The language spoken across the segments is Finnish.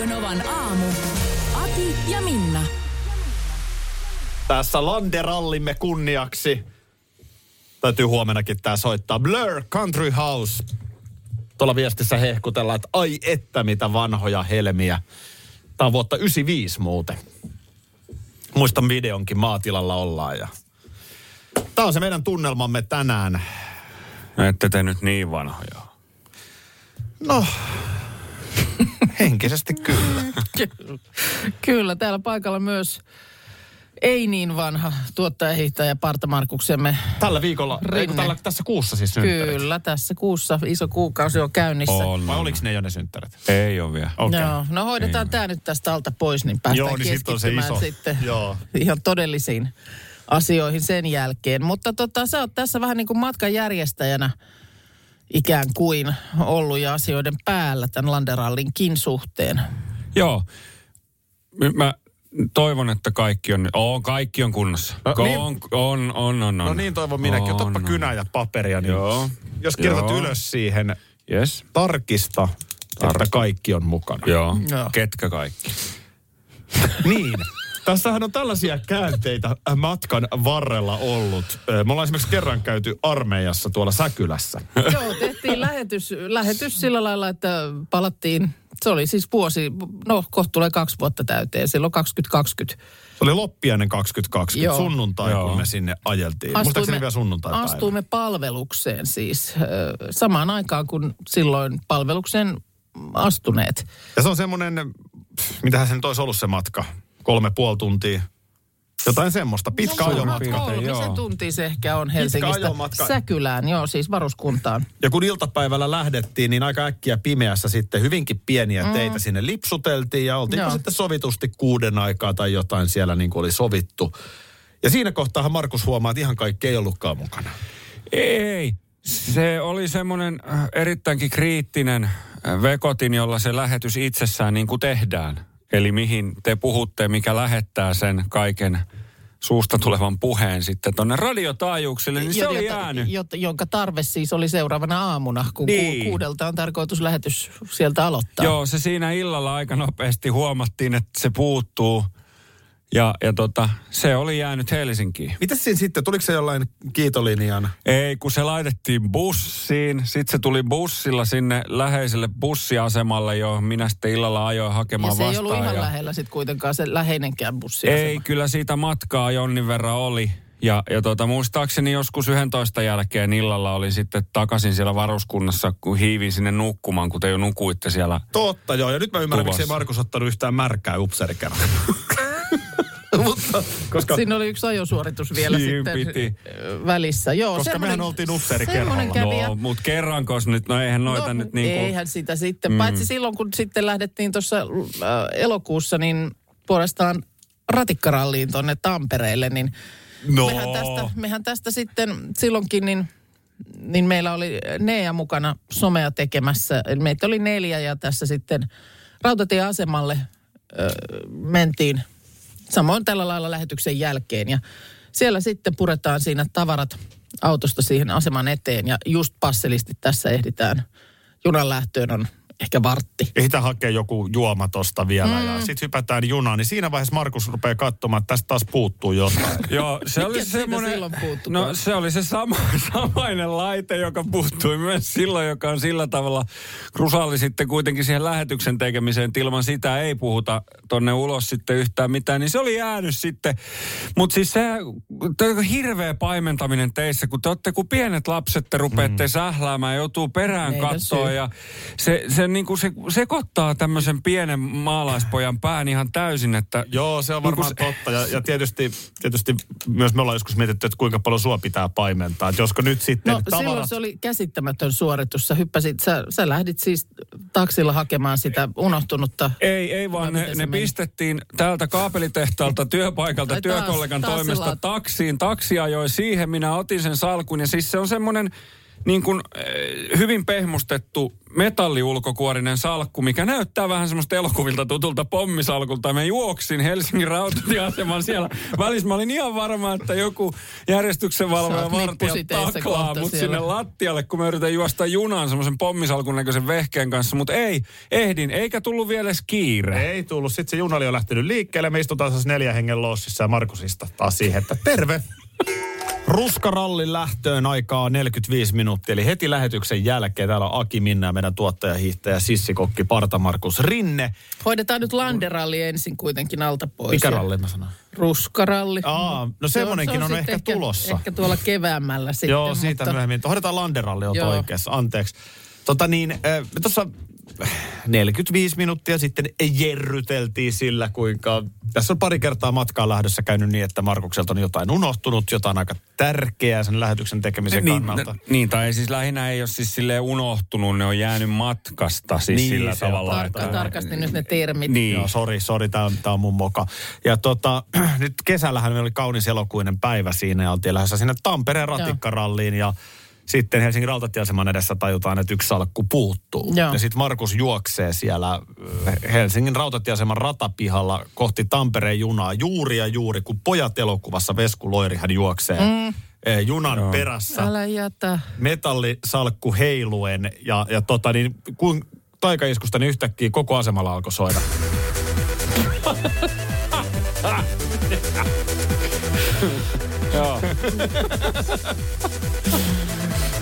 Radio Novan aamu. Ati ja Minna. Tässä Landerallimme kunniaksi. Täytyy huomenakin tää soittaa. Blur Country House. Tuolla viestissä hehkutellaan, että ai että mitä vanhoja helmiä. Tää on vuotta 95 muuten. Muistan videonkin maatilalla ollaan ja... Tää on se meidän tunnelmamme tänään. Ette te nyt niin vanhoja. No, henkisesti kyllä. Kyllä, täällä paikalla myös ei niin vanha tuottajahiihtäjä Parta Markuksemme. Tällä viikolla, eikö Rinne. tällä, tässä kuussa siis synttärit? Kyllä, tässä kuussa iso kuukausi on käynnissä. On, Vai oliko ne jo ne synttärit? Ei ole vielä. Okei. Joo, no hoidetaan tämä nyt tästä alta pois, niin päästään Joo, niin sit on se keskittymään iso. sitten Joo. ihan todellisiin asioihin sen jälkeen. Mutta tota, sä oot tässä vähän niin kuin matkan järjestäjänä ikään kuin ollut ja asioiden päällä tämän Landerallinkin suhteen. Joo. M- Mä toivon, että kaikki on, on kaikki on kunnossa. No Ko- niin. on, on, on, on, No on. niin toivon minäkin. On, Otapa on. kynä ja paperia. Niin Joo. Jos kirjoitat Joo. ylös siihen, Yes. tarkista, että kaikki on mukana. Joo. Joo. Ketkä kaikki? Niin. Tässähän on tällaisia käänteitä matkan varrella ollut. Me ollaan esimerkiksi kerran käyty armeijassa tuolla Säkylässä. Joo, tehtiin lähetys, lähetys sillä lailla, että palattiin, se oli siis vuosi, no kohta tulee kaksi vuotta täyteen, silloin 2020. Se oli loppiainen 2020, Joo. sunnuntai, Joo. kun me sinne ajeltiin. Muistaakseni vielä sunnuntai astuimme palvelukseen siis ö, samaan aikaan kuin silloin palvelukseen astuneet. Ja se on semmoinen, mitähän se nyt olisi ollut se matka? Kolme puoli tuntia. Jotain semmoista. Pitkä No, ajomatka. Kolmisen tuntia se ehkä on Helsingistä ajomatka. Säkylään, joo siis varuskuntaan. Ja kun iltapäivällä lähdettiin, niin aika äkkiä pimeässä sitten hyvinkin pieniä mm. teitä sinne lipsuteltiin ja oltiin sitten sovitusti kuuden aikaa tai jotain siellä niin kuin oli sovittu. Ja siinä kohtaahan Markus huomaa, että ihan kaikki ei ollutkaan mukana. Ei. Se oli semmoinen äh, erittäinkin kriittinen äh, vekotin, jolla se lähetys itsessään niin kuin tehdään. Eli mihin te puhutte, mikä lähettää sen kaiken suusta tulevan puheen sitten tuonne radiotaajuuksille, niin se Jo- oli jota- jäänyt. jota- jonka tarve siis oli seuraavana aamuna, kun Niin. ku, kuudelta on tarkoitus lähetys sieltä aloittaa. Joo, se siinä illalla aika nopeasti huomattiin, että se puuttuu. Ja, ja tota, se oli jäänyt Helsinkiin. Mitäs siinä sitten, tuliko se jollain kiitolinjan? Ei, kun se laitettiin bussiin. Sitten se tuli bussilla sinne läheiselle bussiasemalle, johon minä sitten illalla ajoin ja hakemaan se ei vastaan. ollut ihan ja- lähellä sitten kuitenkaan se läheinenkään bussi. Ei, kyllä siitä matkaa jonnin verran oli. Ja, ja tota, muistaakseni joskus 11 jälkeen illalla oli sitten takaisin siellä varuskunnassa, kun hiivin sinne nukkumaan, kun te jo nukuitte siellä. Totta joo, ja nyt mä ymmärrän, miksi ei. Markus ottanut yhtään märkää upseerikerran. Mutta, koska, Siinä oli yksi ajosuoritus vielä sitten piti. välissä. Joo, koska mehän oltiin upseerikerralla. semmoinen kävi. ja- No, mutta kerrankos nyt, no eihän noita no, nyt niin kuin... Eihän sitä sitten. Mm. Paitsi silloin, kun sitten lähdettiin tuossa äh, elokuussa, niin puolestaan ratikkaralliin tuonne Tampereelle, niin No. mehän, tästä, mehän tästä sitten silloinkin, niin, niin meillä oli Nea mukana somea tekemässä. Meitä oli neljä ja tässä sitten rautatieasemalle ö, mentiin samoin tällä lailla lähetyksen jälkeen. Ja siellä sitten puretaan siinä tavarat autosta siihen aseman eteen ja just passelisti tässä ehditään. Junan lähtöön on ehkä vartti. Ehditään hakea joku juoma tosta vielä mm. ja sitten hypätään junaan. Niin siinä vaiheessa Markus rupeaa katsomaan, että tästä taas puuttuu jotain. Joo, se oli semmoinen... No se oli se sama, samainen laite, joka puuttui myös silloin, joka on sillä tavalla krusaali sitten kuitenkin siihen lähetyksen tekemiseen, ilman sitä ei puhuta tonne ulos sitten yhtään mitään, niin se oli jäänyt sitten. Mutta siis se on hirveä paimentaminen teissä, kun te olette kuin pienet lapset, te rupeatte mm. sähläämään, joutuu perään katsoa ja se, se niin kuin se sekoittaa tämmöisen pienen maalaispojan pään ihan täysin, että Joo, se on Niin kuin varmaan totta. Ja, ja tietysti, tietysti myös me ollaan joskus mietitty, että kuinka paljon sua pitää paimentaa. Että josko nyt sitten No silloin tavarat... se oli käsittämätön suoritus. Sä hyppäsit, sä, sä lähdit siis taksilla hakemaan sitä unohtunutta. Ei, ei vaan Vai ne, se ne meni? pistettiin täältä kaapelitehtaalta työpaikalta Ai taas- työkollegan taas toimesta selaat. taksiin. Taksi ajoi siihen, minä otin sen salkun ja siis se on semmoinen niin kuin, äh, hyvin pehmustettu metalliulkokuorinen salkku, mikä näyttää vähän semmoista elokuvilta tutulta pommisalkulta. Mä juoksin Helsingin rautatieaseman siellä. Välissä mä olin ihan varma, että joku järjestyksenvalvoja vartija taklaa mut siellä. sinne lattialle, kun mä yritän juosta junaan semmoisen pommisalkun näköisen vehkeen kanssa. Mutta ei, ehdin, eikä tullut vielä edes kiire. Ei tullut. Sitten se juna oli jo lähtenyt liikkeelle. Me istutaan taas neljän hengen lossissa ja Markusista taas siihen, että terve. Ruskarallin lähtöön aikaa 45 minuuttia, eli heti lähetyksen jälkeen täällä on Aki Minna ja meidän tuottajahiihtäjä Sissikokki Parta Markus Rinne. Hoidetaan nyt landeralli ensin kuitenkin alta pois. Mikä ralli mä sanoin? Ruskaralli. Aa, no Se semmonenkin on, se ehkä sitten tulossa. Ehkä tuolla keväämällä sitten. Joo, siitä mutta, myöhemmin. Hoidetaan Landeralli, on oikeassa. Anteeksi. Tota niin, äh, me tuossa 45 minuuttia sitten jerryteltiin sillä, kuinka tässä on pari kertaa matkaa lähdössä käynyt niin, että Markukselta on jotain unohtunut, jotain aika tärkeää sen lähetyksen tekemisen Niin, kannalta. n- niin, tai siis lähinnä ei ole siis silleen unohtunut, ne on jäänyt matkasta siis Niin, sillä tavalla. Tarkka, että- tarkasti nyt ne termit. Niin. Joo, sori, sori, tämä on, tää on mun moka. Ja tota, nyt kesällähän meillä oli kaunis elokuinen päivä siinä ja oltiin lähdössä sinne Tampereen ratikkaralliin ja sitten Helsingin rautatieaseman edessä tajutaan, että yksi salkku puuttuu. Joo. Ja sitten Markus juoksee siellä äh, Helsingin rautatieaseman ratapihalla kohti Tampereen junaa juuri ja juuri, kun pojat elokuvassa Vesku Loirihan juoksee mm. junan Joo. perässä Älä jätä. metallisalkku heiluen ja, ja tota niin, kun taikaiskusta niin yhtäkkiä koko asemalla alkoi soida. Joo.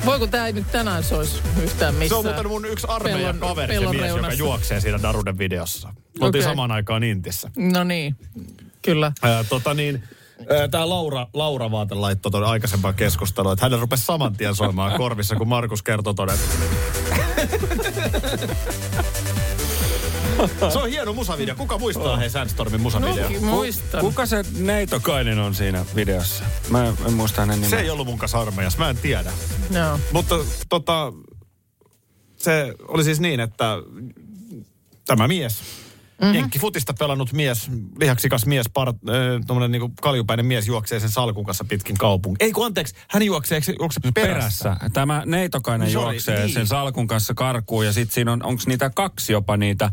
Voiko tämä ei nyt tänään soisi yhtään Se missään? on muuten mun yksi armeijan Pellon- kaveri, se pellon mies, joka reunassa. juoksee siinä Daruden videossa. Oltiin Okei. samaan aikaan Intissä. No niin, kyllä. Ää, tota niin, Tämä Laura, Laura Vaate laittoi tuonne aikaisempaan keskustelua, että hänellä rupesi saman tien soimaan korvissa, kun Markus kertoi tuonne. Se on hieno musavideo. Kuka muistaa hei Sandstormin musavideo? No, muistan. Kuka se Neitokainen on siinä videossa? Mä en, en muista hänen nimeä. Se ei ollut mun kanssa armeijassa, mä en tiedä. Joo. Mutta tota, se oli siis niin, että tämä mies, mm-hmm. jenkkifutista pelannut mies, lihaksikas mies, par, äh, niinku kaljupäinen mies juoksee sen salkun kanssa pitkin kaupunki. Ei kun anteeksi, hän juoksee, juoksee perässä. perässä. Tämä Neitokainen Sorry, juoksee niin. sen salkun kanssa karkuun ja sitten siinä on, onko niitä kaksi jopa niitä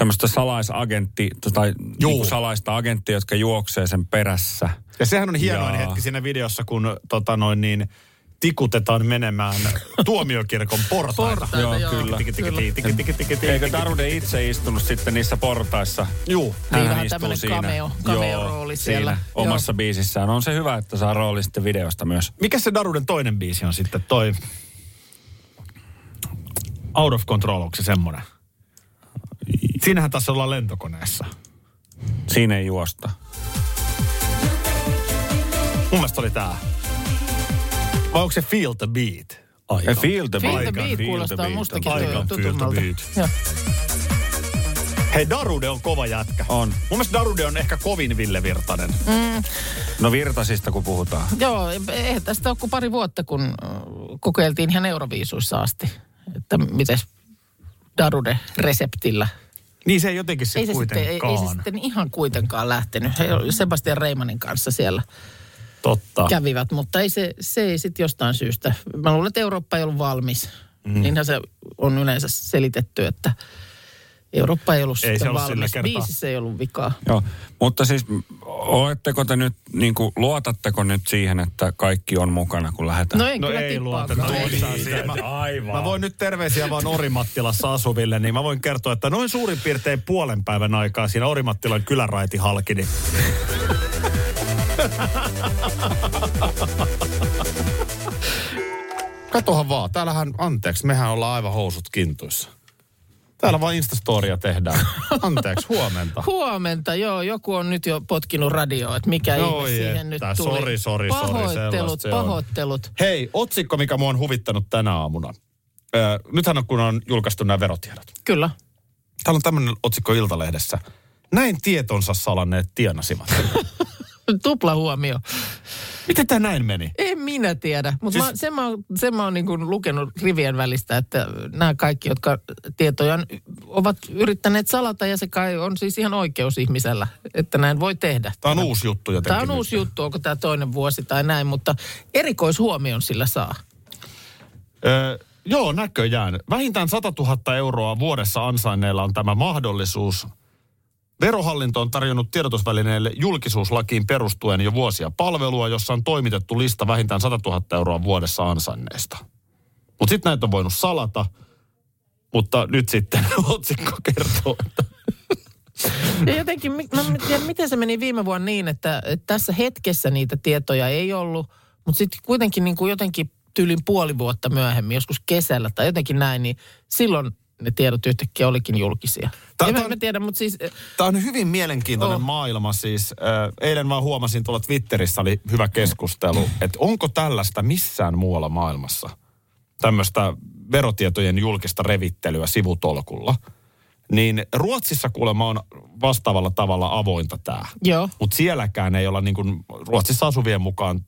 tämmöistä salaisagentti tai niinku salaista agenttia, jotka juoksee sen perässä. Ja sehän on hienoin Jaa. hetki siinä videossa, kun tota noin niin, tikutetaan menemään tuomiokirkon portaita. Portaita, Joo, joo, kyllä. Tiki, tiki, kyllä. tiki, tiki, tiki, tiki, Eikö. Darude itse istunut sitten niissä portaissa? Juu. Hän Niin, istuu siinä. cameo- cameo-rooli siellä. Siinä, omassa biisissään. On se hyvä, että saa rooli sitten videosta myös. Mikä se Daruden toinen biisi on sitten toi? Out of Control, onko se semmoinen? Siinähän tässä ollaan lentokoneessa. Siinä ei juosta. Mun mielestä oli tää. Vai onko se Feel the Beat? Aika. Feel the Feel the beat. Feel the kuulostaa beat. mustakin Feel the tutummalta. Hei, Darude on kova jätkä. On. Mun mielestä Darude on ehkä kovin Ville Virtanen. No Virtasista kun puhutaan. Joo, eihän tästä ole kuin pari vuotta, kun kokeiltiin ihan Euroviisuissa asti, että miten Darude reseptillä. Niin se ei jotenkin Ei sitten se, sitten, ei, kuitenkaan. ei se sitten ihan kuitenkaan lähtenyt. He Sebastian Reimanin kanssa siellä Totta. kävivät, mutta ei se, se ei sitten jostain syystä. Mä luulen, että Eurooppa ei ollut valmis. Mm. Niinhän se on yleensä selitetty, että Eurooppa ei ollut Ei sitten ollut sillä valmis. kertaa. Biisissä ei ollut vikaa. Joo, mutta siis oletteko te nyt, niin kuin, luotatteko nyt siihen, että kaikki on mukana, kun lähdetään? No en No kyllä ei luoteta yhtään Ei. Mä, Aivan. mä voin nyt terveisiä vaan Orimattilassa asuville, niin mä voin kertoa, että noin suurin piirtein puolen päivän aikaa siinä Orimattilan kyläraiti halki, niin Katohan vaan, täällähän, anteeksi, mehän ollaan aivan housut kintuissa. Täällä vaan Instastoria tehdään. Anteeksi, huomenta. Huomenta, joo. Joku on nyt jo potkinut radioon, että mikä Joo, ihme siihen nyt että, tuli. sori, sori, sori, Pahoittelut, on. pahoittelut. Hei, otsikko, mikä mua on huvittanut tänä aamuna. Ö, nythän on, kun on julkaistu nämä verotiedot. Kyllä. Täällä on tämmöinen otsikko Iltalehdessä. Näin tietonsa salanneet tienasivat. Tupla huomio. Miten tämä näin meni? En minä tiedä, mutta Siis- mä, sen mä oon, sen mä oon niin kuin lukenut rivien välistä, että nämä kaikki, jotka tietoja on- ovat yrittäneet salata ja se kai on siis ihan oikeus ihmisellä, että näin voi tehdä. Tämä on uusi juttu jotenkin. Tämä on nyt. uusi juttu, onko tämä toinen vuosi tai näin, mutta erikoishuomion sillä saa. Ö, joo, näköjään. Vähintään 100 000 euroa vuodessa ansainneilla on tämä mahdollisuus. Verohallinto on tarjonnut tiedotusvälineille julkisuuslakiin perustuen jo vuosia palvelua, jossa on toimitettu lista vähintään 100 000 euroa vuodessa ansainneista. Mutta sitten näitä on voinut salata, mutta nyt sitten otsikko kertoo, että Ja jotenkin, mä en tiedä, miten se meni viime vuonna niin, että, että tässä hetkessä niitä tietoja ei ollut, mutta sitten kuitenkin niin kuin jotenkin tyylin puoli vuotta myöhemmin, joskus kesällä tai jotenkin näin, niin silloin ne tiedot yhtäkkiä olikin julkisia. Tää- en tää mä, on- mä tiedä, mutta siis Tämä on hyvin mielenkiintoinen Oh. maailma siis. Äh, eilen vaan huomasin tuolla Twitterissä oli hyvä keskustelu, että onko tällaista missään muualla maailmassa tämmöistä verotietojen julkista revittelyä sivutolkulla. Niin Ruotsissa kuulemma on vastaavalla tavalla avointa tämä. joo, Mutta sielläkään ei olla niin kuin Ruotsissa asuvien mukaan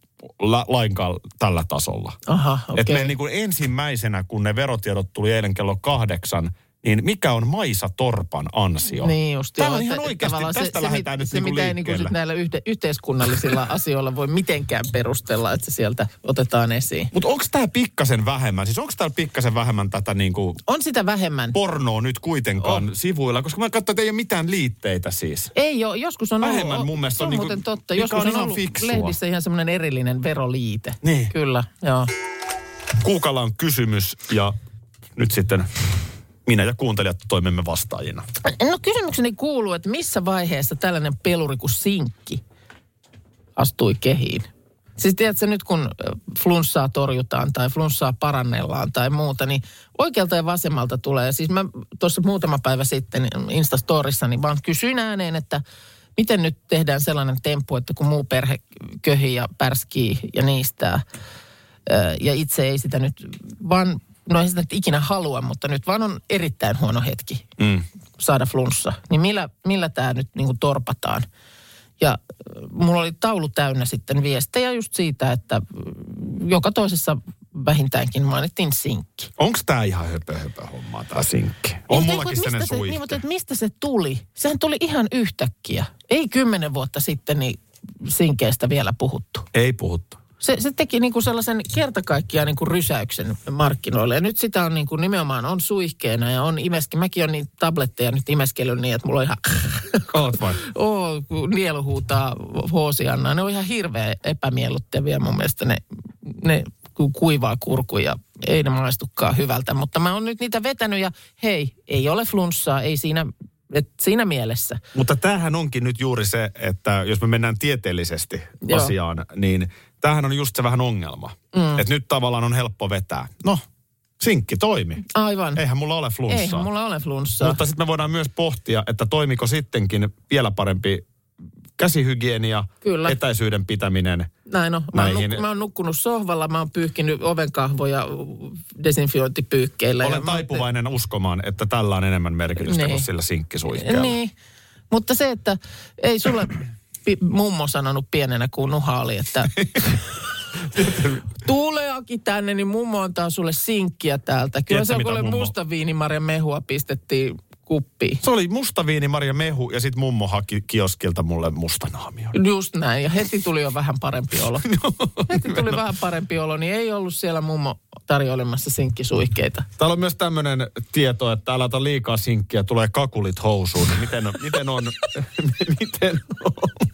la, lainkaan tällä tasolla. aha, Okay. Et me niin kuin ensimmäisenä, kun ne verotiedot tuli eilen kello kahdeksan, niin mikä on Maisa Torpan ansio? Niin just, Tämä joo, on ihan oikeasti, tästä se, lähdetään se, nyt se, niinku mitä ei niin liikkeelle. sit näillä yhde, yhteiskunnallisilla asioilla voi mitenkään perustella, että se sieltä otetaan esiin. Mutta onko tämä pikkasen vähemmän? Siis onko täällä pikkasen vähemmän tätä niinku On sitä vähemmän. pornoa nyt kuitenkaan oh. sivuilla? Koska mä katsoin, että ei ole mitään liitteitä siis. Ei ole, joskus on Vähemmän ollut, mun mielestä se on on niinku- muuten totta, joskus on on, ihan ollut fiksua. lehdissä ihan semmoinen erillinen veroliite. Niin. Kyllä, joo. Kuukalla on kysymys ja nyt sitten minä ja kuuntelijat toimimme vastaajina. No kysymykseni kuuluu, että missä vaiheessa tällainen peluri kuin sinkki astui kehiin? Siis tiedätkö nyt kun flunssaa torjutaan tai flunssaa parannellaan tai muuta, niin oikealta ja vasemmalta tulee. Siis mä tuossa muutama päivä sitten Instastorissa niin vaan kysyin ääneen, että miten nyt tehdään sellainen temppu, että kun muu perhe köhii ja pärskii ja niistää, ja itse ei sitä nyt vaan, no ei sitä ikinä halua, mutta nyt vaan on erittäin huono hetki Mm. saada flunssa. Niin millä, millä tämä nyt niin kuin torpataan? Ja äh, mulla oli taulu täynnä sitten viestejä just siitä, että mm, joka toisessa vähintäänkin mainittiin sinkki. Onko tämä ihan höpö, höpö hommaa tämä sinkki? On Niin, mullakin mistä se, suihke. niin, mutta mistä se tuli? Sehän tuli ihan yhtäkkiä. Ei kymmenen vuotta sitten niin sinkeistä vielä puhuttu. Ei puhuttu. Se, se teki niin kuin sellaisen kertakaikkiaan niin kuin rysäyksen markkinoille. Ja nyt sitä on niin kuin nimenomaan on suihkeena ja on imeski. Mäkin on niin tabletteja nyt imeskellyt niin, että mulla on ihan... Oot vai? Oo, nielu huutaa hoosiannaa. Ne on ihan hirveän epämiellyttäviä mun mielestä ne, ne ku- kuivaa kurkuja. Ei ne maistukaan hyvältä, mutta mä oon nyt niitä vetänyt ja hei, ei ole flunssaa, ei siinä, et siinä mielessä. Mutta tämähän onkin nyt juuri se, että jos me mennään tieteellisesti Joo. asiaan, niin tämähän on just se vähän ongelma. Mm. Että nyt tavallaan on helppo vetää. No, sinkki toimi. Aivan. Eihän mulla ole flunssaa. Eihän mulla ole flunssaa. Mutta sitten me voidaan myös pohtia, että toimiko sittenkin vielä parempi käsihygienia, Kyllä. etäisyyden pitäminen. Näin on. Mä oon, Näihin- nuk- mä oon nukkunut sohvalla, mä oon pyyhkinyt ovenkahvoja desinfiointipyykkeillä. Olen taipuvainen uskomaan, että tällä on enemmän merkitystä Niin. kuin sillä sinkkisuihkeella. Niin, mutta se, että ei sulle pi- mummo sanonut pienenä, kun nuha oli, että Tule Aki tänne, niin mummo antaa sulle sinkkiä täältä. Kyllä se on, kuule musta viinimarjan mehua pistettiin kuppiin. Se oli mustaviini Maria Mehu ja sitten mummo haki kioskilta mulle mustanaamio. Just näin, ja heti tuli jo vähän parempi olo. heti tuli vähän parempi olo, niin ei ollut siellä mummo tarjoilemassa sinkkisuihkeita. Täällä on myös tämmöinen tieto, että älä liikaa sinkkiä, tulee kakulit housuun. Niin miten, on- miten on? miten on?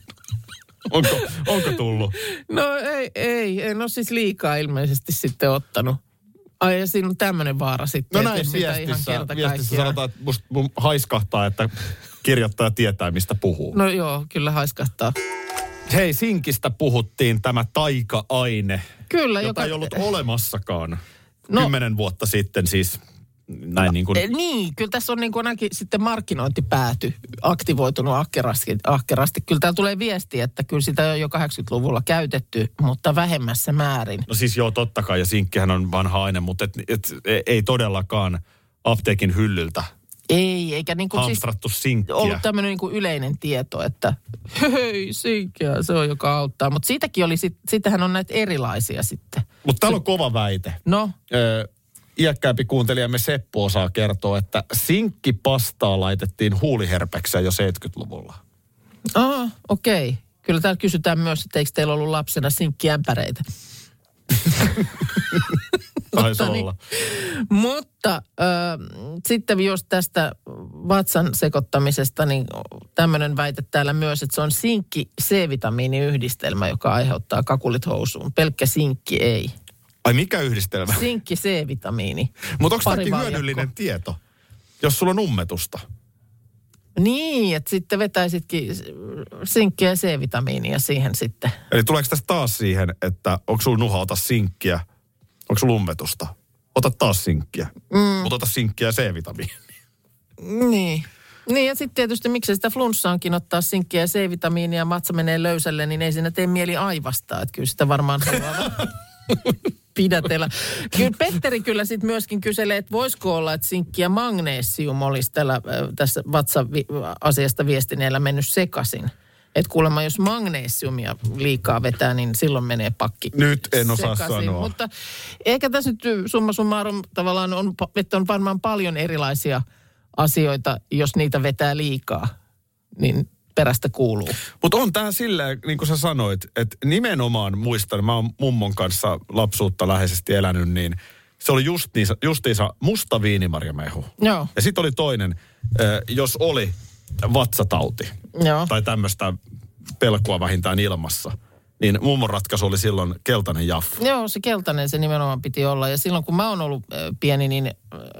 Onko, onko tullut? No ei, ei, en ole siis liikaa ilmeisesti sitten ottanut. Ai ja siinä on tämmöinen vaara sitten. No näin viestissä, viestissä sanotaan, että musta mun haiskahtaa, että kirjoittaja tietää, mistä puhuu. No joo, kyllä haiskahtaa. Hei, sinkistä puhuttiin tämä taika-aine, Kyllä, jota joka... ei ollut olemassakaan No. kymmenen vuotta sitten siis näin niin kuin, Eh, Niin, kyllä tässä on niin kuin ainakin sitten markkinointipääty aktivoitunut ahkerasti. ahkerasti. Kyllä täällä tulee viesti, että kyllä sitä on jo 80-luvulla käytetty, mutta vähemmässä määrin. no siis joo, totta kai, ja sinkkihän on vanha aine, mutta et, et, ei todellakaan apteekin hyllyltä Ei, eikä niin kuin siis sinkkiä. ollut tämmöinen niin kuin yleinen tieto, että hei, sinkkiä, se on joka auttaa. Mutta siitäkin oli, sit, siitähän on näitä erilaisia sitten. Mutta täällä on kova väite. No, Ö, iäkkäämpi kuuntelijamme Seppo osaa kertoa, että sinkkipastaa laitettiin huuliherpekseen jo 70-luvulla. ah, okei. Okay. Kyllä täällä kysytään myös, että eikö teillä ollut lapsena sinkkiämpäreitä. Taisi Mutta niin. olla. Mutta äh, sitten jos tästä vatsan sekoittamisesta, niin tämmöinen väite täällä myös, että se on sinkki C-vitamiiniyhdistelmä, joka aiheuttaa kakulit housuun. Pelkkä sinkki ei. Ai mikä yhdistelmä? Sinkki C-vitamiini. Mutta onko tämäkin hyödyllinen tieto, jos sulla on ummetusta? Niin, että sitten vetäisitkin sinkkiä ja C-vitamiinia siihen sitten. Eli tuleeko tästä taas siihen, että onko sulla nuha, ota sinkkiä, onko sulla ummetusta? Ota taas sinkkiä, mm. mutta ota sinkkiä ja C-vitamiini. Niin. Niin ja sitten tietysti miksei sitä flunssaankin ottaa sinkkiä ja C-vitamiinia ja matsa menee löysälle, niin ei siinä tee mieli aivastaa. Että kyllä sitä varmaan haluaa pidätellä. Kyllä Petteri kyllä sitten myöskin kyselee, että voisiko olla, että sinkki ja magnesium olisi tällä, tässä vatsa-asiasta viestineellä mennyt sekaisin. Että kuulemma jos magnesiumia liikaa vetää, niin silloin menee pakki Nyt en osaa sekaisin. sanoa. Mutta ehkä tässä nyt summa summarum tavallaan on, että on varmaan paljon erilaisia asioita, jos niitä vetää liikaa, niin perästä kuuluu. Mutta on tämä silleen, niin kuin sä sanoit, että nimenomaan muistan, mä oon mummon kanssa lapsuutta läheisesti elänyt, niin se oli justiinsa, justiinsa musta viinimarjamehu. Joo, Ja sitten oli toinen, jos oli vatsatauti joo. tai tämmöistä pelkoa vähintään ilmassa, niin mummon ratkaisu oli silloin keltainen jaffa. Joo, se keltainen se nimenomaan piti olla. Ja silloin kun mä oon ollut pieni, niin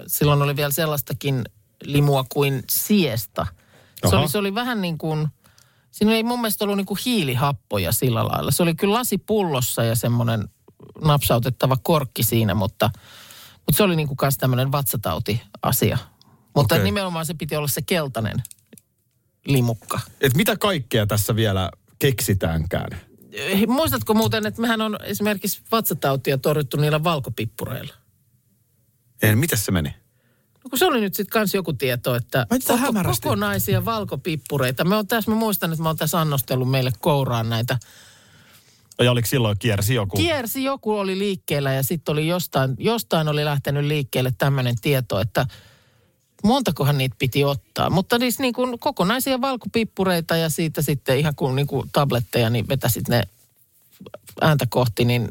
silloin oli vielä sellaistakin limua kuin siesta. Se oli, se oli vähän niin kuin, siinä ei mun mielestä ollut niin kuin hiilihappoja sillä lailla. Se oli kyllä lasipullossa ja semmoinen napsautettava korkki siinä, mutta, mutta se oli niin kuin myös tämmöinen vatsatauti-asia. Mutta Okei. nimenomaan se piti olla se keltainen limukka. Et mitä kaikkea tässä vielä keksitäänkään? Eh, Muistatko muuten, että mehän on esimerkiksi vatsatautia torjuttu niillä valkopippureilla? En, miten se meni? No kun se oli nyt sitten kans joku tieto, että Mä kokonaisia valkopippureita. Me on tässä, mä muistan, että mä oon tässä annostellut meille kouraan näitä. Ja oliko silloin kiersi joku? Kiersi joku oli liikkeellä ja sitten oli jostain, jostain oli lähtenyt liikkeelle tämmöinen tieto, että montakohan niitä piti ottaa. Mutta siis niin kuin kokonaisia valkopippureita ja siitä sitten ihan kuin, niin kuin tabletteja, niin vetäsit ne ääntä kohti, niin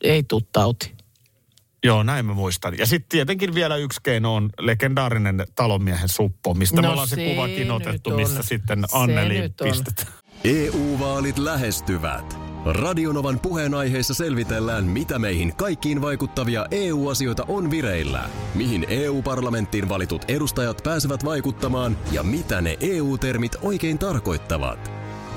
ei tuu tauti. Joo, näin mä muistan. Ja sitten tietenkin vielä yksi keino on legendaarinen talonmiehen suppo, mistä me No ollaan se, se kuvakin otettu, on. missä sitten Anneli pistetään. EU-vaalit lähestyvät. Radionovan puheenaiheessa selvitellään, mitä meihin kaikkiin vaikuttavia EU-asioita on vireillä, mihin EU-parlamenttiin valitut edustajat pääsevät vaikuttamaan ja mitä ne EU-termit oikein tarkoittavat.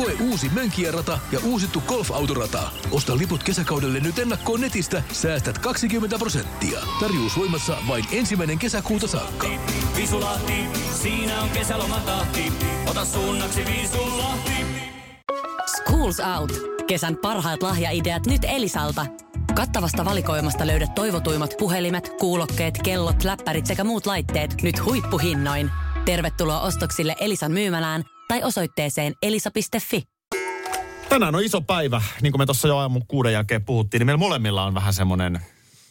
Koe uusi Mönkijärata ja uusittu golfautorata. Osta liput kesäkaudelle nyt ennakkoon netistä, säästät 20 prosenttia. Tarjous voimassa vain ensimmäinen kesäkuuta saakka. Visulahti, siinä on kesälomatahti. Ota suunnaksi Visulahti. Schools Out. Kesän parhaat lahjaideat nyt Elisalta. Kattavasta valikoimasta löydät toivotuimmat puhelimet, kuulokkeet, kellot, läppärit sekä muut laitteet nyt huippuhinnoin. Tervetuloa ostoksille Elisan myymälään tai osoitteeseen elisa.fi. Tänään on iso päivä, niin kuin me tuossa jo aamun kuuden jälkeen puhuttiin, niin meillä molemmilla on vähän semmoinen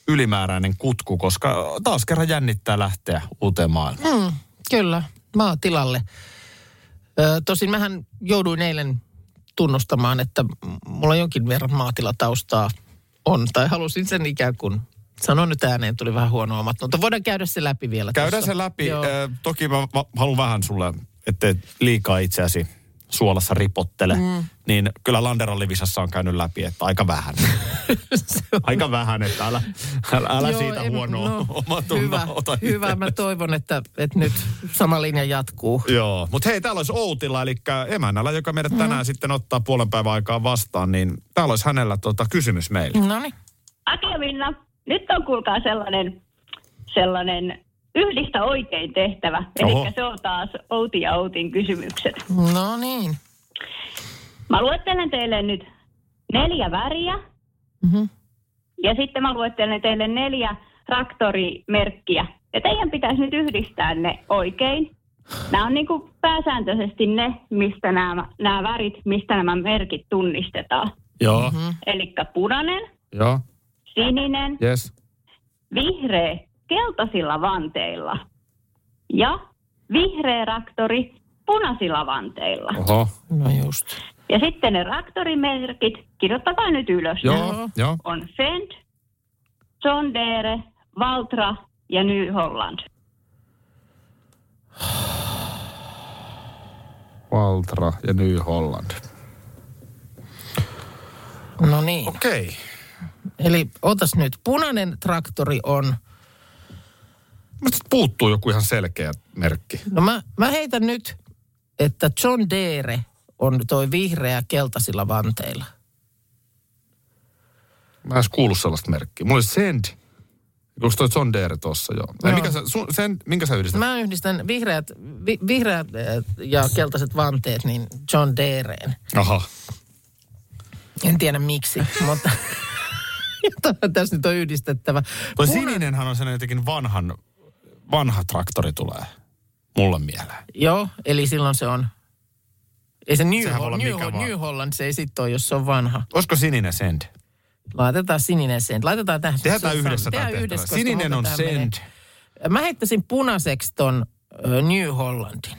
ylimääräinen kutku, koska taas kerran jännittää lähteä uuteen maailmaan. Mm, kyllä, maatilalle. Ö, tosin mähän jouduin eilen tunnustamaan, että mulla jonkin verran maatilataustaa on. Tai halusin sen ikään kuin, sanon nyt ääneen, tuli vähän huono omat, mutta voidaan käydä se läpi vielä. Käydään tuossa. se läpi. Joo. Ö, toki mä, mä haluan vähän sulle, ettei liikaa itseäsi suolassa ripottele, mm. niin kyllä Landerallivisassa on käynyt läpi, että aika vähän. aika vähän, että älä, älä, älä Joo, siitä en- huonoa no, omaa Hyvä, ota hyvä. Mä toivon, että, että nyt sama linja jatkuu. Joo, mutta hei, täällä olisi Outilla, eli emännällä, joka meidät tänään sitten ottaa puolen päivän aikaa vastaan, niin täällä olisi hänellä tota, kysymys meille. No niin. Aki ja Minna, nyt on kuulkaa sellainen, sellainen yhdistä oikein tehtävä. Eli se on taas Outi ja Outin kysymykset. No niin. Mä luettelen teille nyt neljä väriä. Mhm. Ja sitten mä luettelen teille neljä traktorimerkkiä. Ja teidän pitäisi nyt yhdistää ne oikein. Nämä on niin kuin pääsääntöisesti ne, mistä nämä, nämä värit, mistä nämä merkit tunnistetaan. Joo, Eli punainen, joo, sininen, yes. vihreä keltaisilla vanteilla ja vihreä raktori punaisilla vanteilla. Oho, No just. Ja sitten ne raktorimerkit, kirjoittakaa nyt ylös. joo, joo. On Fend, John Deere, Valtra ja New Holland. Valtra ja New Holland. No niin. Okei. Okay. Eli otas nyt. Punainen traktori on... Mutta puuttuu joku ihan selkeä merkki. No mä, mä heitän nyt, että John Deere on toi vihreä keltaisilla vanteilla. Mä en edes kuullut sellaista merkkiä. Mulla oli Send. Onko toi John Deere tossa, joo. joo. Joo. Mikä sä, sun, sen, minkä sä yhdistät? Mä yhdistän vihreät, vi, vihreät eh, ja keltaiset vanteet niin John Deereen. Aha. En tiedä miksi, mutta tässä nyt on yhdistettävä. Toi Puna- sininenhän on sellainen jotenkin vanhan, vanha traktori tulee mulle mieleen. Joo, eli silloin se on... Ei se New, Sehän Hol- New, Hol-. New Holland, se ei sitten ole, jos se on vanha. Olisiko sininen Send? Laitetaan sininen sen. Laitetaan tähän. Tehdään se- yhdessä tehdään yhdessä, Sininen on tää menee. Send. Mä heittäisin punaiseksi ton New Hollandin.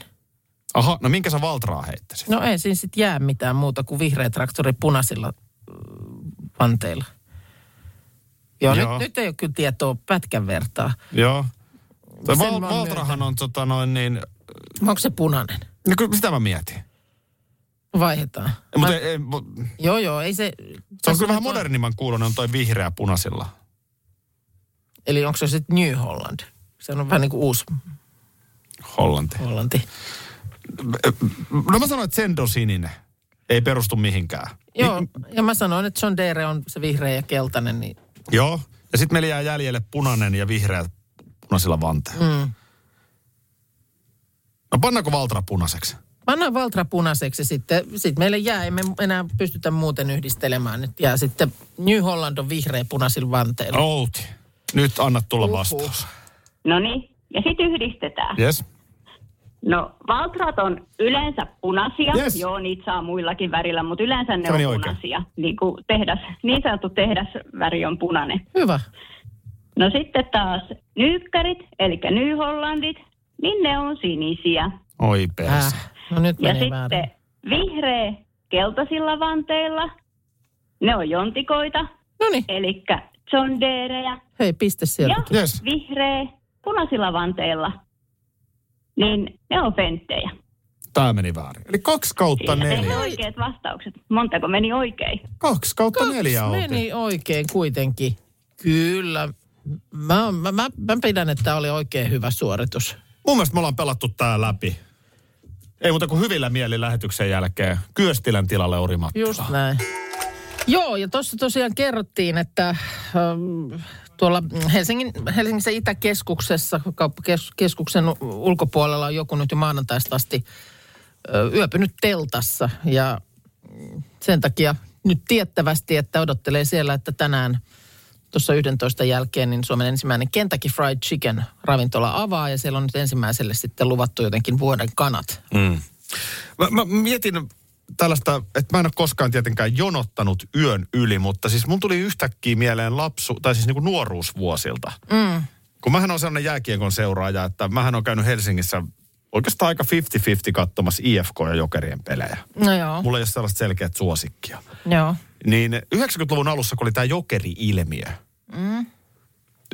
Aha, no minkä sä Valtraa heittäisit? No ei siinä sitten jää mitään muuta kuin vihreä traktori punaisilla vanteilla. Joo, Joo. Nyt, nyt ei ole kyllä tietoa pätkän vertaa. Joo. Val- Valtrahan on tota noin niin, Onko se punainen? niin kyllä sitä mä mietin. Vaihdetaan. Mutta Mä- ei, ei, mu- Joo, joo, ei se... se on kyllä vähän modernimman kuulonen on toi vihreä punaisilla. Eli onko se sitten New Holland? Se on vähän niin kuin uusi Hollanti. Hollanti. No mä sanoin, että Send on sininen. Ei perustu mihinkään. Joo, ja mä sanoin, että John Deere on se vihreä ja keltainen, niin Joo. Ja sitten meillä jää jäljelle punainen ja vihreä punaisilla vanteilla. mm. No pannaanko Valtra punaiseksi? Pannaan Valtra punaiseksi ja sitten sit meille jää, emme enää pystytä muuten yhdistelemään. Nyt jää sitten New Holland on vihreä punaisilla vanteilla. Outi. Nyt anna tulla Uhuh. vastaus. No niin, ja sitten yhdistetään. Yes. No, Valtrat on yleensä punaisia. Yes. Joo, niitä saa muillakin värillä, mutta yleensä ne Se on oikein. punaisia. Niin, kuin tehdas, niin sanottu tehdasväri on punainen. Hyvä. No sitten taas nyykkärit, eli New Hollandit, niin ne on sinisiä. Oi perse. Äh, no nyt Ja sitten väärin. vihreä keltaisilla vanteilla, ne on jontikoita, No niin, eli John Deereja. hei piste sieltä. Ja Yes. vihreä punaisilla vanteilla, niin ne on fenttejä. Tää meni väärin. Eli kaksi kautta Siinä neljä. oikeat vastaukset. Montako meni oikein? Kaksi kautta neljä Kaksi Outi. meni oikein kuitenkin. Kyllä. Mä, mä, mä, mä pidän, että tämä oli oikein hyvä suoritus. Mun mielestä me ollaan pelattu tää läpi. Ei muuta kuin hyvillä mieli lähetyksen jälkeen. Kyöstilän tilalle Ori Mattila. Just näin. Joo, ja tuossa tosiaan kerrottiin, että ähm, tuolla Helsingin, Helsingissä Itäkeskuksessa, kauppakeskuksen ulkopuolella on joku nyt jo maanantaista asti ö, yöpynyt teltassa. Ja mm, sen takia nyt tiettävästi, että odottelee siellä, että tänään tuossa 11 jälkeen niin Suomen ensimmäinen Kentucky Fried Chicken ravintola avaa ja siellä on nyt ensimmäiselle sitten luvattu jotenkin vuoden kanat. Mm. Mä, mä mietin tällaista, että mä en ole koskaan tietenkään jonottanut yön yli, mutta siis mun tuli yhtäkkiä mieleen lapsu, tai siis niinku nuoruusvuosilta. Mm. Kun mähän on sellainen jääkiekon seuraaja, että mähän on käynyt Helsingissä oikeastaan aika 50-50 katsomassa IFK ja Jokerien pelejä. No joo, Mulla ei ole sellaista selkeät suosikkia. joo. Niin 90-luvun alussa, kun oli tämä Jokeri-ilmiö, mm.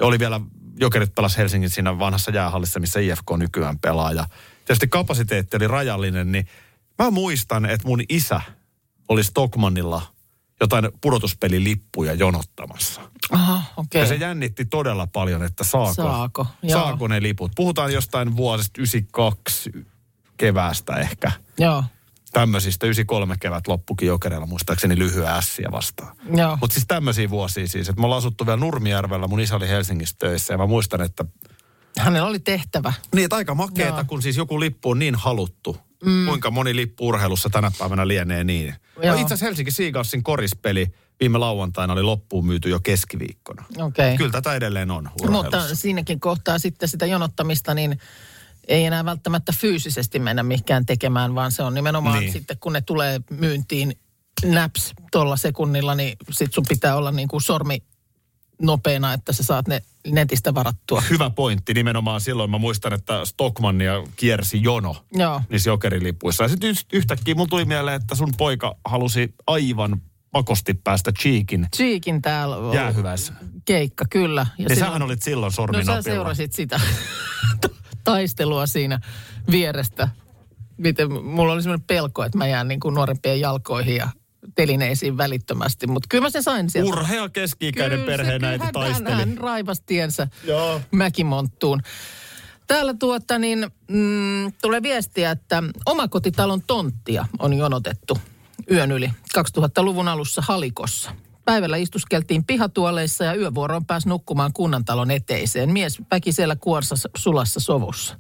oli vielä, Jokerit pelas Helsingin siinä vanhassa jäähallissa, missä IFK nykyään pelaa. Ja tietysti kapasiteetti oli rajallinen, niin Mä muistan, että mun isä oli Stockmannilla jotain pudotuspelilippuja jonottamassa. Aha, okei. Ja se jännitti todella paljon, että saako, Saako, joo. saako ne liput. Puhutaan jostain vuosista 92 keväästä ehkä. Joo, Tämmöisistä 93 kevät loppukin jokereilla muistaakseni lyhyen ässiä vastaan. Mutta siis tämmöisiä vuosia siis, että me ollaan asuttu vielä Nurmijärvellä, mun isä oli Helsingissä töissä ja mä muistan, että Hänellä oli tehtävä. niin, että aika makeeta, Joo. kun siis joku lippu on niin haluttu. Mm. Kuinka moni lippu urheilussa tänä päivänä lienee niin. No, Joo. itse asiassa Helsinki Seagalsin korispeli viime lauantaina oli loppuun myyty jo keskiviikkona. Okei. Kyllä tätä edelleen on urheilussa. Mutta siinäkin kohtaa sitten sitä jonottamista, niin ei enää välttämättä fyysisesti mennä mihinkään tekemään, vaan se on nimenomaan Niin. sitten, kun ne tulee myyntiin naps tuolla sekunnilla, niin sit sun pitää olla niin kuin sormi nopeena, että sä saat ne netistä varattua. Hyvä pointti. Nimenomaan silloin mä muistan, että Stockmannia kiersi jono Joo. niissä jokerilipuissa. Ja sitten yhtäkkiä mulla tuli mieleen, että sun poika halusi aivan pakosti päästä Cheekin Cheekin täällä on jäähyväissä. keikka, kyllä. Ja Ja sähän olit silloin No sorminopilla. sä seurasit sitä taistelua siinä vierestä. Miten, mulla oli semmoinen pelko, että mä jään niin kuin nuorempien jalkoihin ja telineisiin välittömästi. Mutta kyllä mä sen sain sieltä. Urhea keski-ikäinen Kyllä perheen äiti hän- taisteli. Hän, hän raivasi tiensä Joo. Mäkimonttuun. Täällä tuota niin, mm, tulee viestiä, että omakotitalon tonttia on jonotettu yön yli 2000-luvun alussa Halikossa. Päivällä istuskeltiin pihatuoleissa ja yövuoroon pääsi nukkumaan kunnantalon eteiseen. Mies väki siellä kuorsassa sulassa sovussa.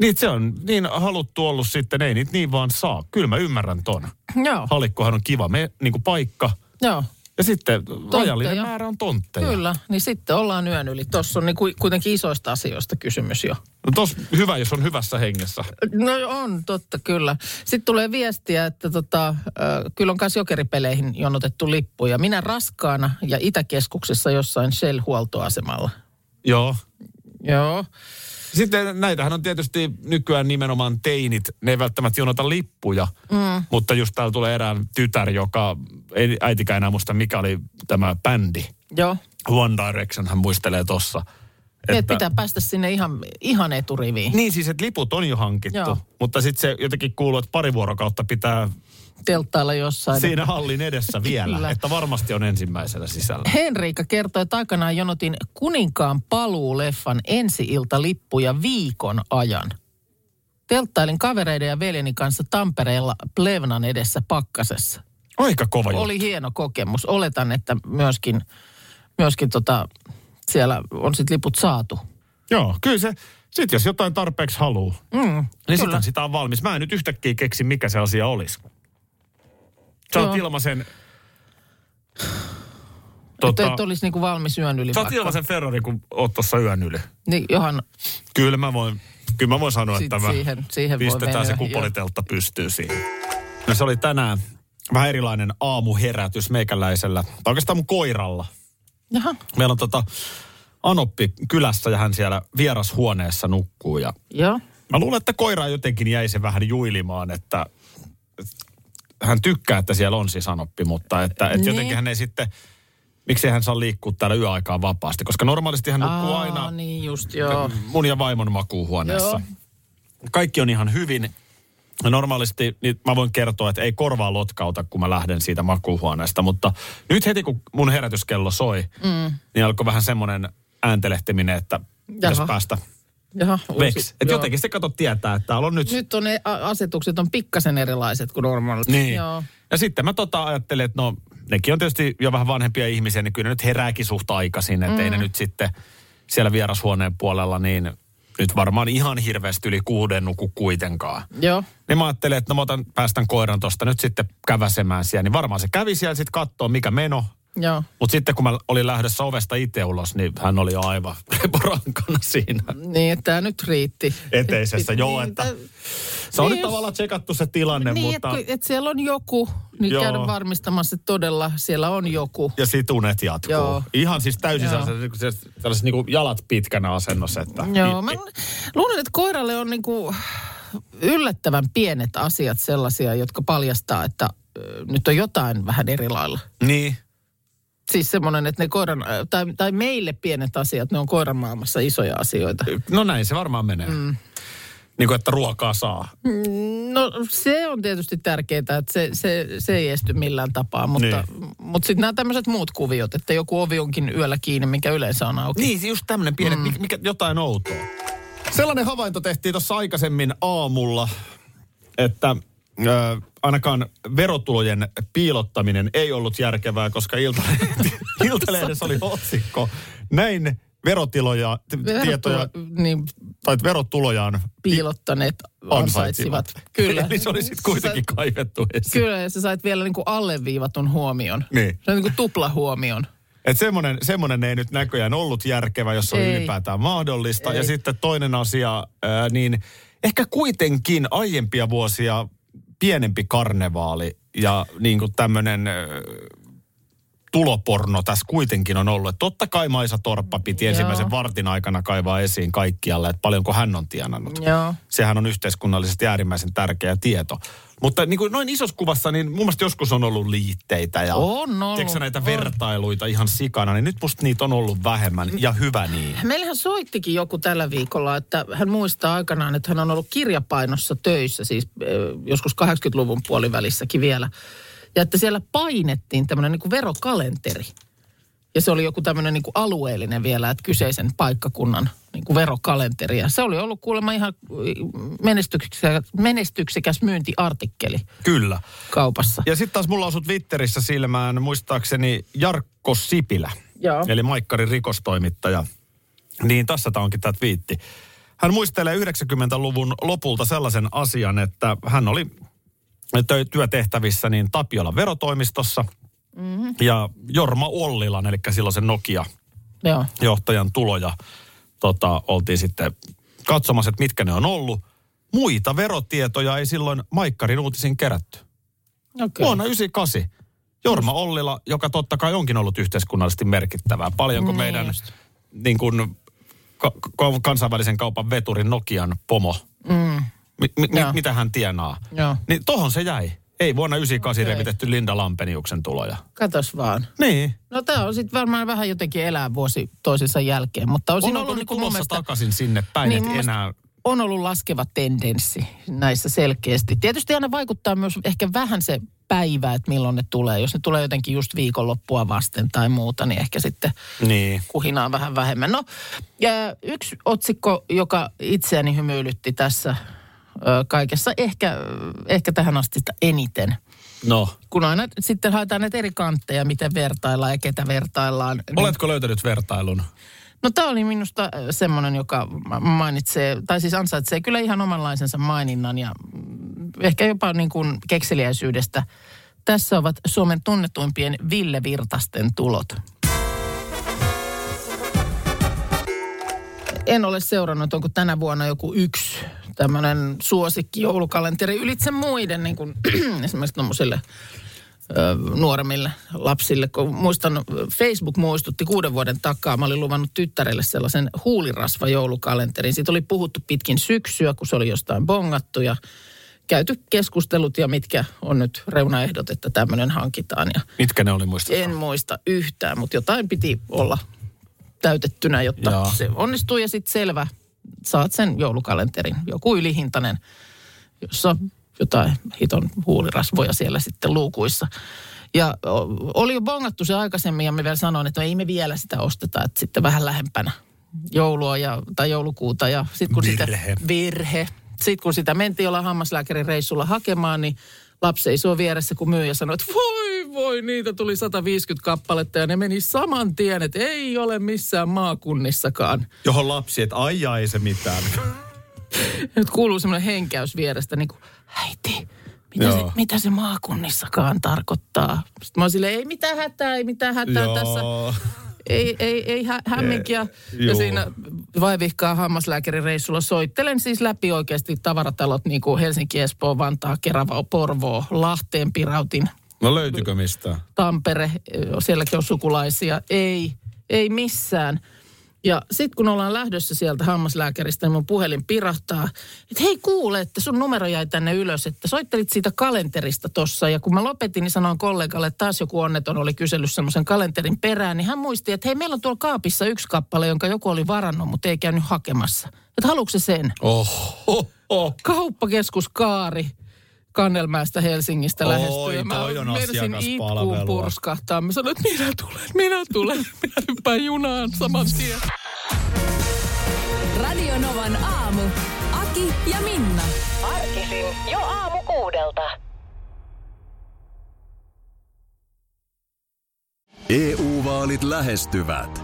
Niin se on niin haluttu ollut sitten, ei niitä niin vaan saa. Kyllä mä ymmärrän ton. Joo, Halikkohan on kiva me, niin kuin paikka. joo. Ja sitten rajallinen määrä on tontteja. Kyllä, niin sitten ollaan yön yli. Tuossa on niin kuitenkin isoista asioista kysymys jo. No tos hyvä, jos on hyvässä hengessä. No on, totta kyllä. Sitten tulee viestiä, että tota, äh, kyllä on myös jokeripeleihin jonotettu lippuja. Minä raskaana ja Itäkeskuksessa jossain Shell-huoltoasemalla. Joo. Joo. Sitten näitähän on tietysti nykyään nimenomaan teinit. Ne ei välttämättä jonota lippuja, mm. mutta just täällä tulee erään tytär, joka ei äitikään enää muista, mikä oli tämä bändi. Joo. One Direction hän muistelee tossa. Että pitää päästä sinne ihan, ihan eturiviin. Niin siis, että liput on jo hankittu, Joo. mutta sitten se jotenkin kuuluu, että pari vuorokautta pitää Telttailla jossain. siinä hallin edessä vielä, Kyllä. että varmasti on ensimmäisenä sisällä. Henriikka kertoi, että aikanaan jonotin Kuninkaan paluu-leffan ensi-ilta-lippuja viikon ajan. Telttailin kavereiden ja veljeni kanssa Tampereella Plevnan edessä pakkasessa. Aika kova juttu. Oli hieno kokemus. Oletan, että myöskin, myöskin tota, siellä on sitten liput saatu. Joo, kyllä se, sit jos jotain tarpeeksi haluu, Mm, niin kyllä. sitä, sitä on valmis. Mä en nyt yhtäkkiä keksi, mikä se asia olisi. Joo. ilmaisen... Tota, että olisi niinku valmis yön yli vaikka. ilmaisen Ferrari, kun oot tuossa yön yli. Niin, johan Kyllä mä voin, kyllä mä voin sanoa, Sit että mä siihen- siihen voi pistetään se kupoliteltta pystyy siihen. No se oli tänään vähän erilainen aamuherätys meikäläisellä, tai oikeastaan mun koiralla. Jaha, Meillä on tota Anoppi kylässä ja hän siellä vierashuoneessa nukkuu ja joo. Mä luulen, että koira jotenkin jäi se vähän juilimaan, että hän tykkää, että siellä on siis anoppi, mutta että, että Niin. jotenkin hän ei sitten, miksi hän saa liikkua täällä yöaikaan vapaasti, koska normaalisti hän nukkuu Aa, aina niin just, joo. mun ja vaimon makuuhuoneessa. Joo. Kaikki on ihan hyvin. Normaalisti niin mä voin kertoa, että ei korvaa lotkauta, kun mä lähden siitä makuuhuoneesta, mutta nyt heti kun mun herätyskello soi, mm. niin alkoi vähän semmoinen ääntelehtiminen, että pitäisi Jaha. päästä Jaha, veksi. Että joo. jotenkin se kato tietää, että täällä on nyt... Nyt on ne asetukset on pikkasen erilaiset kuin normaalisti. Niin. Joo. Ja sitten mä tota ajattelin, että no nekin on tietysti jo vähän vanhempia ihmisiä, niin kyllä ne nyt herääkin suht aikaisin, että mm. ei ne nyt sitten siellä vierashuoneen puolella, niin nyt varmaan ihan hirveästi yli kuuden nuku kuitenkaan. Joo. Niin mä ajattelin, että no mä otan, päästän koiran tosta nyt sitten käväsemään siellä, niin varmaan se kävi siellä sitten kattoo, mikä meno. Joo. Mutta sitten kun mä olin lähdössä ovesta itse ulos, niin hän oli jo aivan reporankana siinä Niin, että tämä nyt riitti. eteisessä. Et- Joo, niin, että tä- se on niin nyt jos- tavallaan tsekattu se tilanne, Niin, mutta... että et siellä on joku, niin Joo. käydä varmistamassa, että todella siellä on joku. Ja situnet jatkuu. Joo. Ihan siis täysin Joo. sellaisessa, sellaisessa, sellaisessa niin jalat pitkänä asennossa. Että Joo, mä luulen, että koiralle on niinku yllättävän pienet asiat sellaisia, jotka paljastaa, että nyt on jotain vähän eri lailla. Niin. Siis semmoinen, että ne koiran, tai, tai meille pienet asiat, ne on koiran maailmassa isoja asioita. No näin se varmaan menee. Mm. Niin kuin, että ruokaa saa. No se on tietysti tärkeää, että se, se, se ei esty millään tapaa, mutta, niin. mutta sitten nämä tämmöiset muut kuviot, että joku ovi onkin yöllä kiinni, mikä yleensä on auki. Niin, just tämmöinen pieni, mm. mikä, mikä, jotain outoa. Sellainen havainto tehtiin tuossa aikaisemmin aamulla, että ö, ainakaan verotulojen piilottaminen ei ollut järkevää, koska Iltalehti, Iltalehdessä oli otsikko. Näin verotiloja, t- tietoja, niin, tai verotulojaan piilottaneet ansaitsivat. Kyllä. Eli se oli sitten kuitenkin Sä- kaivettu esiin. Kyllä, ja sä sait vielä niin kuin alleviivatun huomioon. Niin. Se on niin kuin tuplahuomion. Että semmoinen, semmoinen ei nyt näköjään ollut järkevä, jos se on ylipäätään mahdollista. Ei. Ja sitten toinen asia, ää, niin ehkä kuitenkin aiempia vuosia pienempi karnevaali ja niin kuin tämmöinen tuloporno tässä kuitenkin on ollut. Totta kai Maisa Torppa piti Joo. ensimmäisen vartin aikana kaivaa esiin kaikkialle, että paljonko hän on tienannut. Joo. Sehän on yhteiskunnallisesti äärimmäisen tärkeä tieto. Mutta niin kuin noin isossa kuvassa, niin mun mielestä joskus on ollut liitteitä ja On ollut, tiedätkö näitä on. vertailuita ihan sikana, niin nyt musta niitä on ollut vähemmän ja hyvä niin. Meillähän soittikin joku tällä viikolla, että hän muistaa aikanaan, että hän on ollut kirjapainossa töissä, siis eh, joskus 80-luvun puolivälissäkin vielä. Ja että siellä painettiin tämmöinen niin kuin verokalenteri. Ja se oli joku tämmöinen niin kuin alueellinen vielä, että kyseisen paikkakunnan niin kuin verokalenteri. Ja se oli ollut kuulemma ihan menestyksekäs, menestyksekäs myyntiartikkeli Kyllä. kaupassa. Ja sitten taas mulla osui Twitterissä silmään muistaakseni Jarkko Sipilä, Joo. eli Maikkarin rikostoimittaja. Niin tässä tämä onkin tämä twiitti. Hän muistelee 90-luvun lopulta sellaisen asian, että hän oli työtehtävissä niin Tapiolan verotoimistossa mm-hmm. ja Jorma Ollilan, eli silloin sen Nokia Joo. johtajan tuloja tota, oltiin sitten katsomassa, että mitkä ne on ollut. Muita verotietoja ei silloin Maikkarin uutisin kerätty. Okay. Vuonna 98. Jorma Ollila, joka totta kai onkin ollut yhteiskunnallisesti merkittävää. Paljonko Niin meidän just. niin kuin, ka- ka- kansainvälisen kaupan veturin Nokian pomo, Mm. mi- mi- mitä hän tienaa. Niin tohon se jäi. Ei vuonna 98 Okei. revitetty Linda Lampeniuksen tuloja. Katos vaan. Niin. No tämä on sitten varmaan vähän jotenkin elää vuosi toisensa jälkeen, mutta on siinä ollut niin kuin mielestä, takaisin sinne päin, Niin, mielestä- enää... on ollut laskeva tendenssi näissä selkeästi. Tietysti aina vaikuttaa myös ehkä vähän se päivä, että milloin ne tulee. Jos ne tulee jotenkin just viikonloppua vasten tai muuta, niin ehkä sitten Niin. kuhinaa vähän vähemmän. No, ja yksi otsikko, joka itseäni hymyilytti tässä kaikessa, ehkä, ehkä tähän asti eniten. No. Kun aina sitten haetaan näitä eri kantteja, miten vertaillaan ja ketä vertaillaan. niin- Oletko löytänyt vertailun? No tämä oli minusta semmoinen, joka ma- mainitsee, tai siis ansaitsee kyllä ihan omanlaisensa maininnan ja mm, ehkä jopa niin kuin kekseliäisyydestä. Tässä ovat Suomen tunnetuimpien Ville Virtasten tulot. En ole seurannut, onko tänä vuonna joku yksi tämmöinen suosikki joulukalenteri ylitse muiden, niin kuin esimerkiksi tuommoisille nuoremmille lapsille. Kun muistan, Facebook muistutti kuuden vuoden takaa, mä olin luvannut tyttärelle sellaisen huulirasva joulukalenterin. Siitä oli puhuttu pitkin syksyä, kun se oli jostain bongattu ja käyty keskustelut ja mitkä on nyt reunaehdot, että tämmöinen hankitaan. Ja Mitkä ne oli muista? en muista yhtään, mutta jotain piti olla täytettynä, jotta Joo. se onnistuu. Ja sitten selvä, saat sen joulukalenterin, joku ylihintainen, jossa jotain hiton huulirasvoja siellä sitten luukuissa. Ja oli jo bongattu se aikaisemmin ja me vielä sanoin, että no ei me vielä sitä osteta, että sitten vähän lähempänä joulua ja, tai joulukuuta. Ja sitten kun Virhe. sitä, virhe. Sitten kun sitä mentiin olla hammaslääkärin reissulla hakemaan, niin lapsi ei sua vieressä, kun myyjä sanoi, että voi voi, niitä tuli 150 kappaletta ja ne meni saman tien, että ei ole missään maakunnissakaan. Johon lapsi, että ai ai ei se mitään. Nyt kuuluu semmoinen henkäys vierestä, niin kuin, äiti, mitä se, mitä se maakunnissakaan tarkoittaa? Sitten mä oon silleen, ei mitään hätää, ei mitään hätää tässä. Joo. Ei, ei, ei hä- hämminkiä. Ja joo. siinä vaivihkaa hammaslääkärin reissulla soittelen siis läpi oikeasti tavaratalot niin kuin Helsinki, Espoo, Vantaa, Kerava, Porvoo, Lahteen, Pirautin, No löytyykö mistään? Tampere, sielläkin on sukulaisia. Ei, ei missään. Ja sitten kun ollaan lähdössä sieltä hammaslääkäristä, niin mun puhelin pirahtaa, että hei kuule, että sun numero jäi tänne ylös, että soittelit siitä kalenterista tossa. Ja kun mä lopetin, niin sanoin kollegalle, että taas joku onneton oli kysellyt semmoisen kalenterin perään, niin hän muisti, että hei meillä on tuolla kaapissa yksi kappale, jonka joku oli varannut, mutta ei käynyt hakemassa. Että haluatko se sen? Oho. Oh. kauppakeskus Kaari Kannelmäestä Helsingistä Oi, lähestyy. Mä toi on asiakaspalvelua. itkuun purskahtaa. Mä sanoin, että minä tulen, minä tulen. Minä hyppään junaan saman tien. Radio Novan aamu. Aki ja Minna. Arkisin jo aamu kuudelta. EU-vaalit lähestyvät.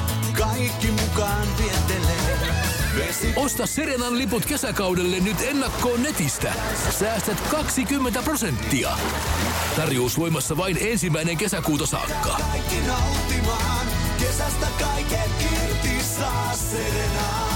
kaikki mukaan vientelee. Vesi... Osta Serenan liput kesäkaudelle nyt ennakkoon netistä. Säästät 20 prosenttia. Tarjous voimassa vain ensimmäinen kesäkuuta saakka. Kaikki nauttimaan, kesästä kaiken irti saa Serena.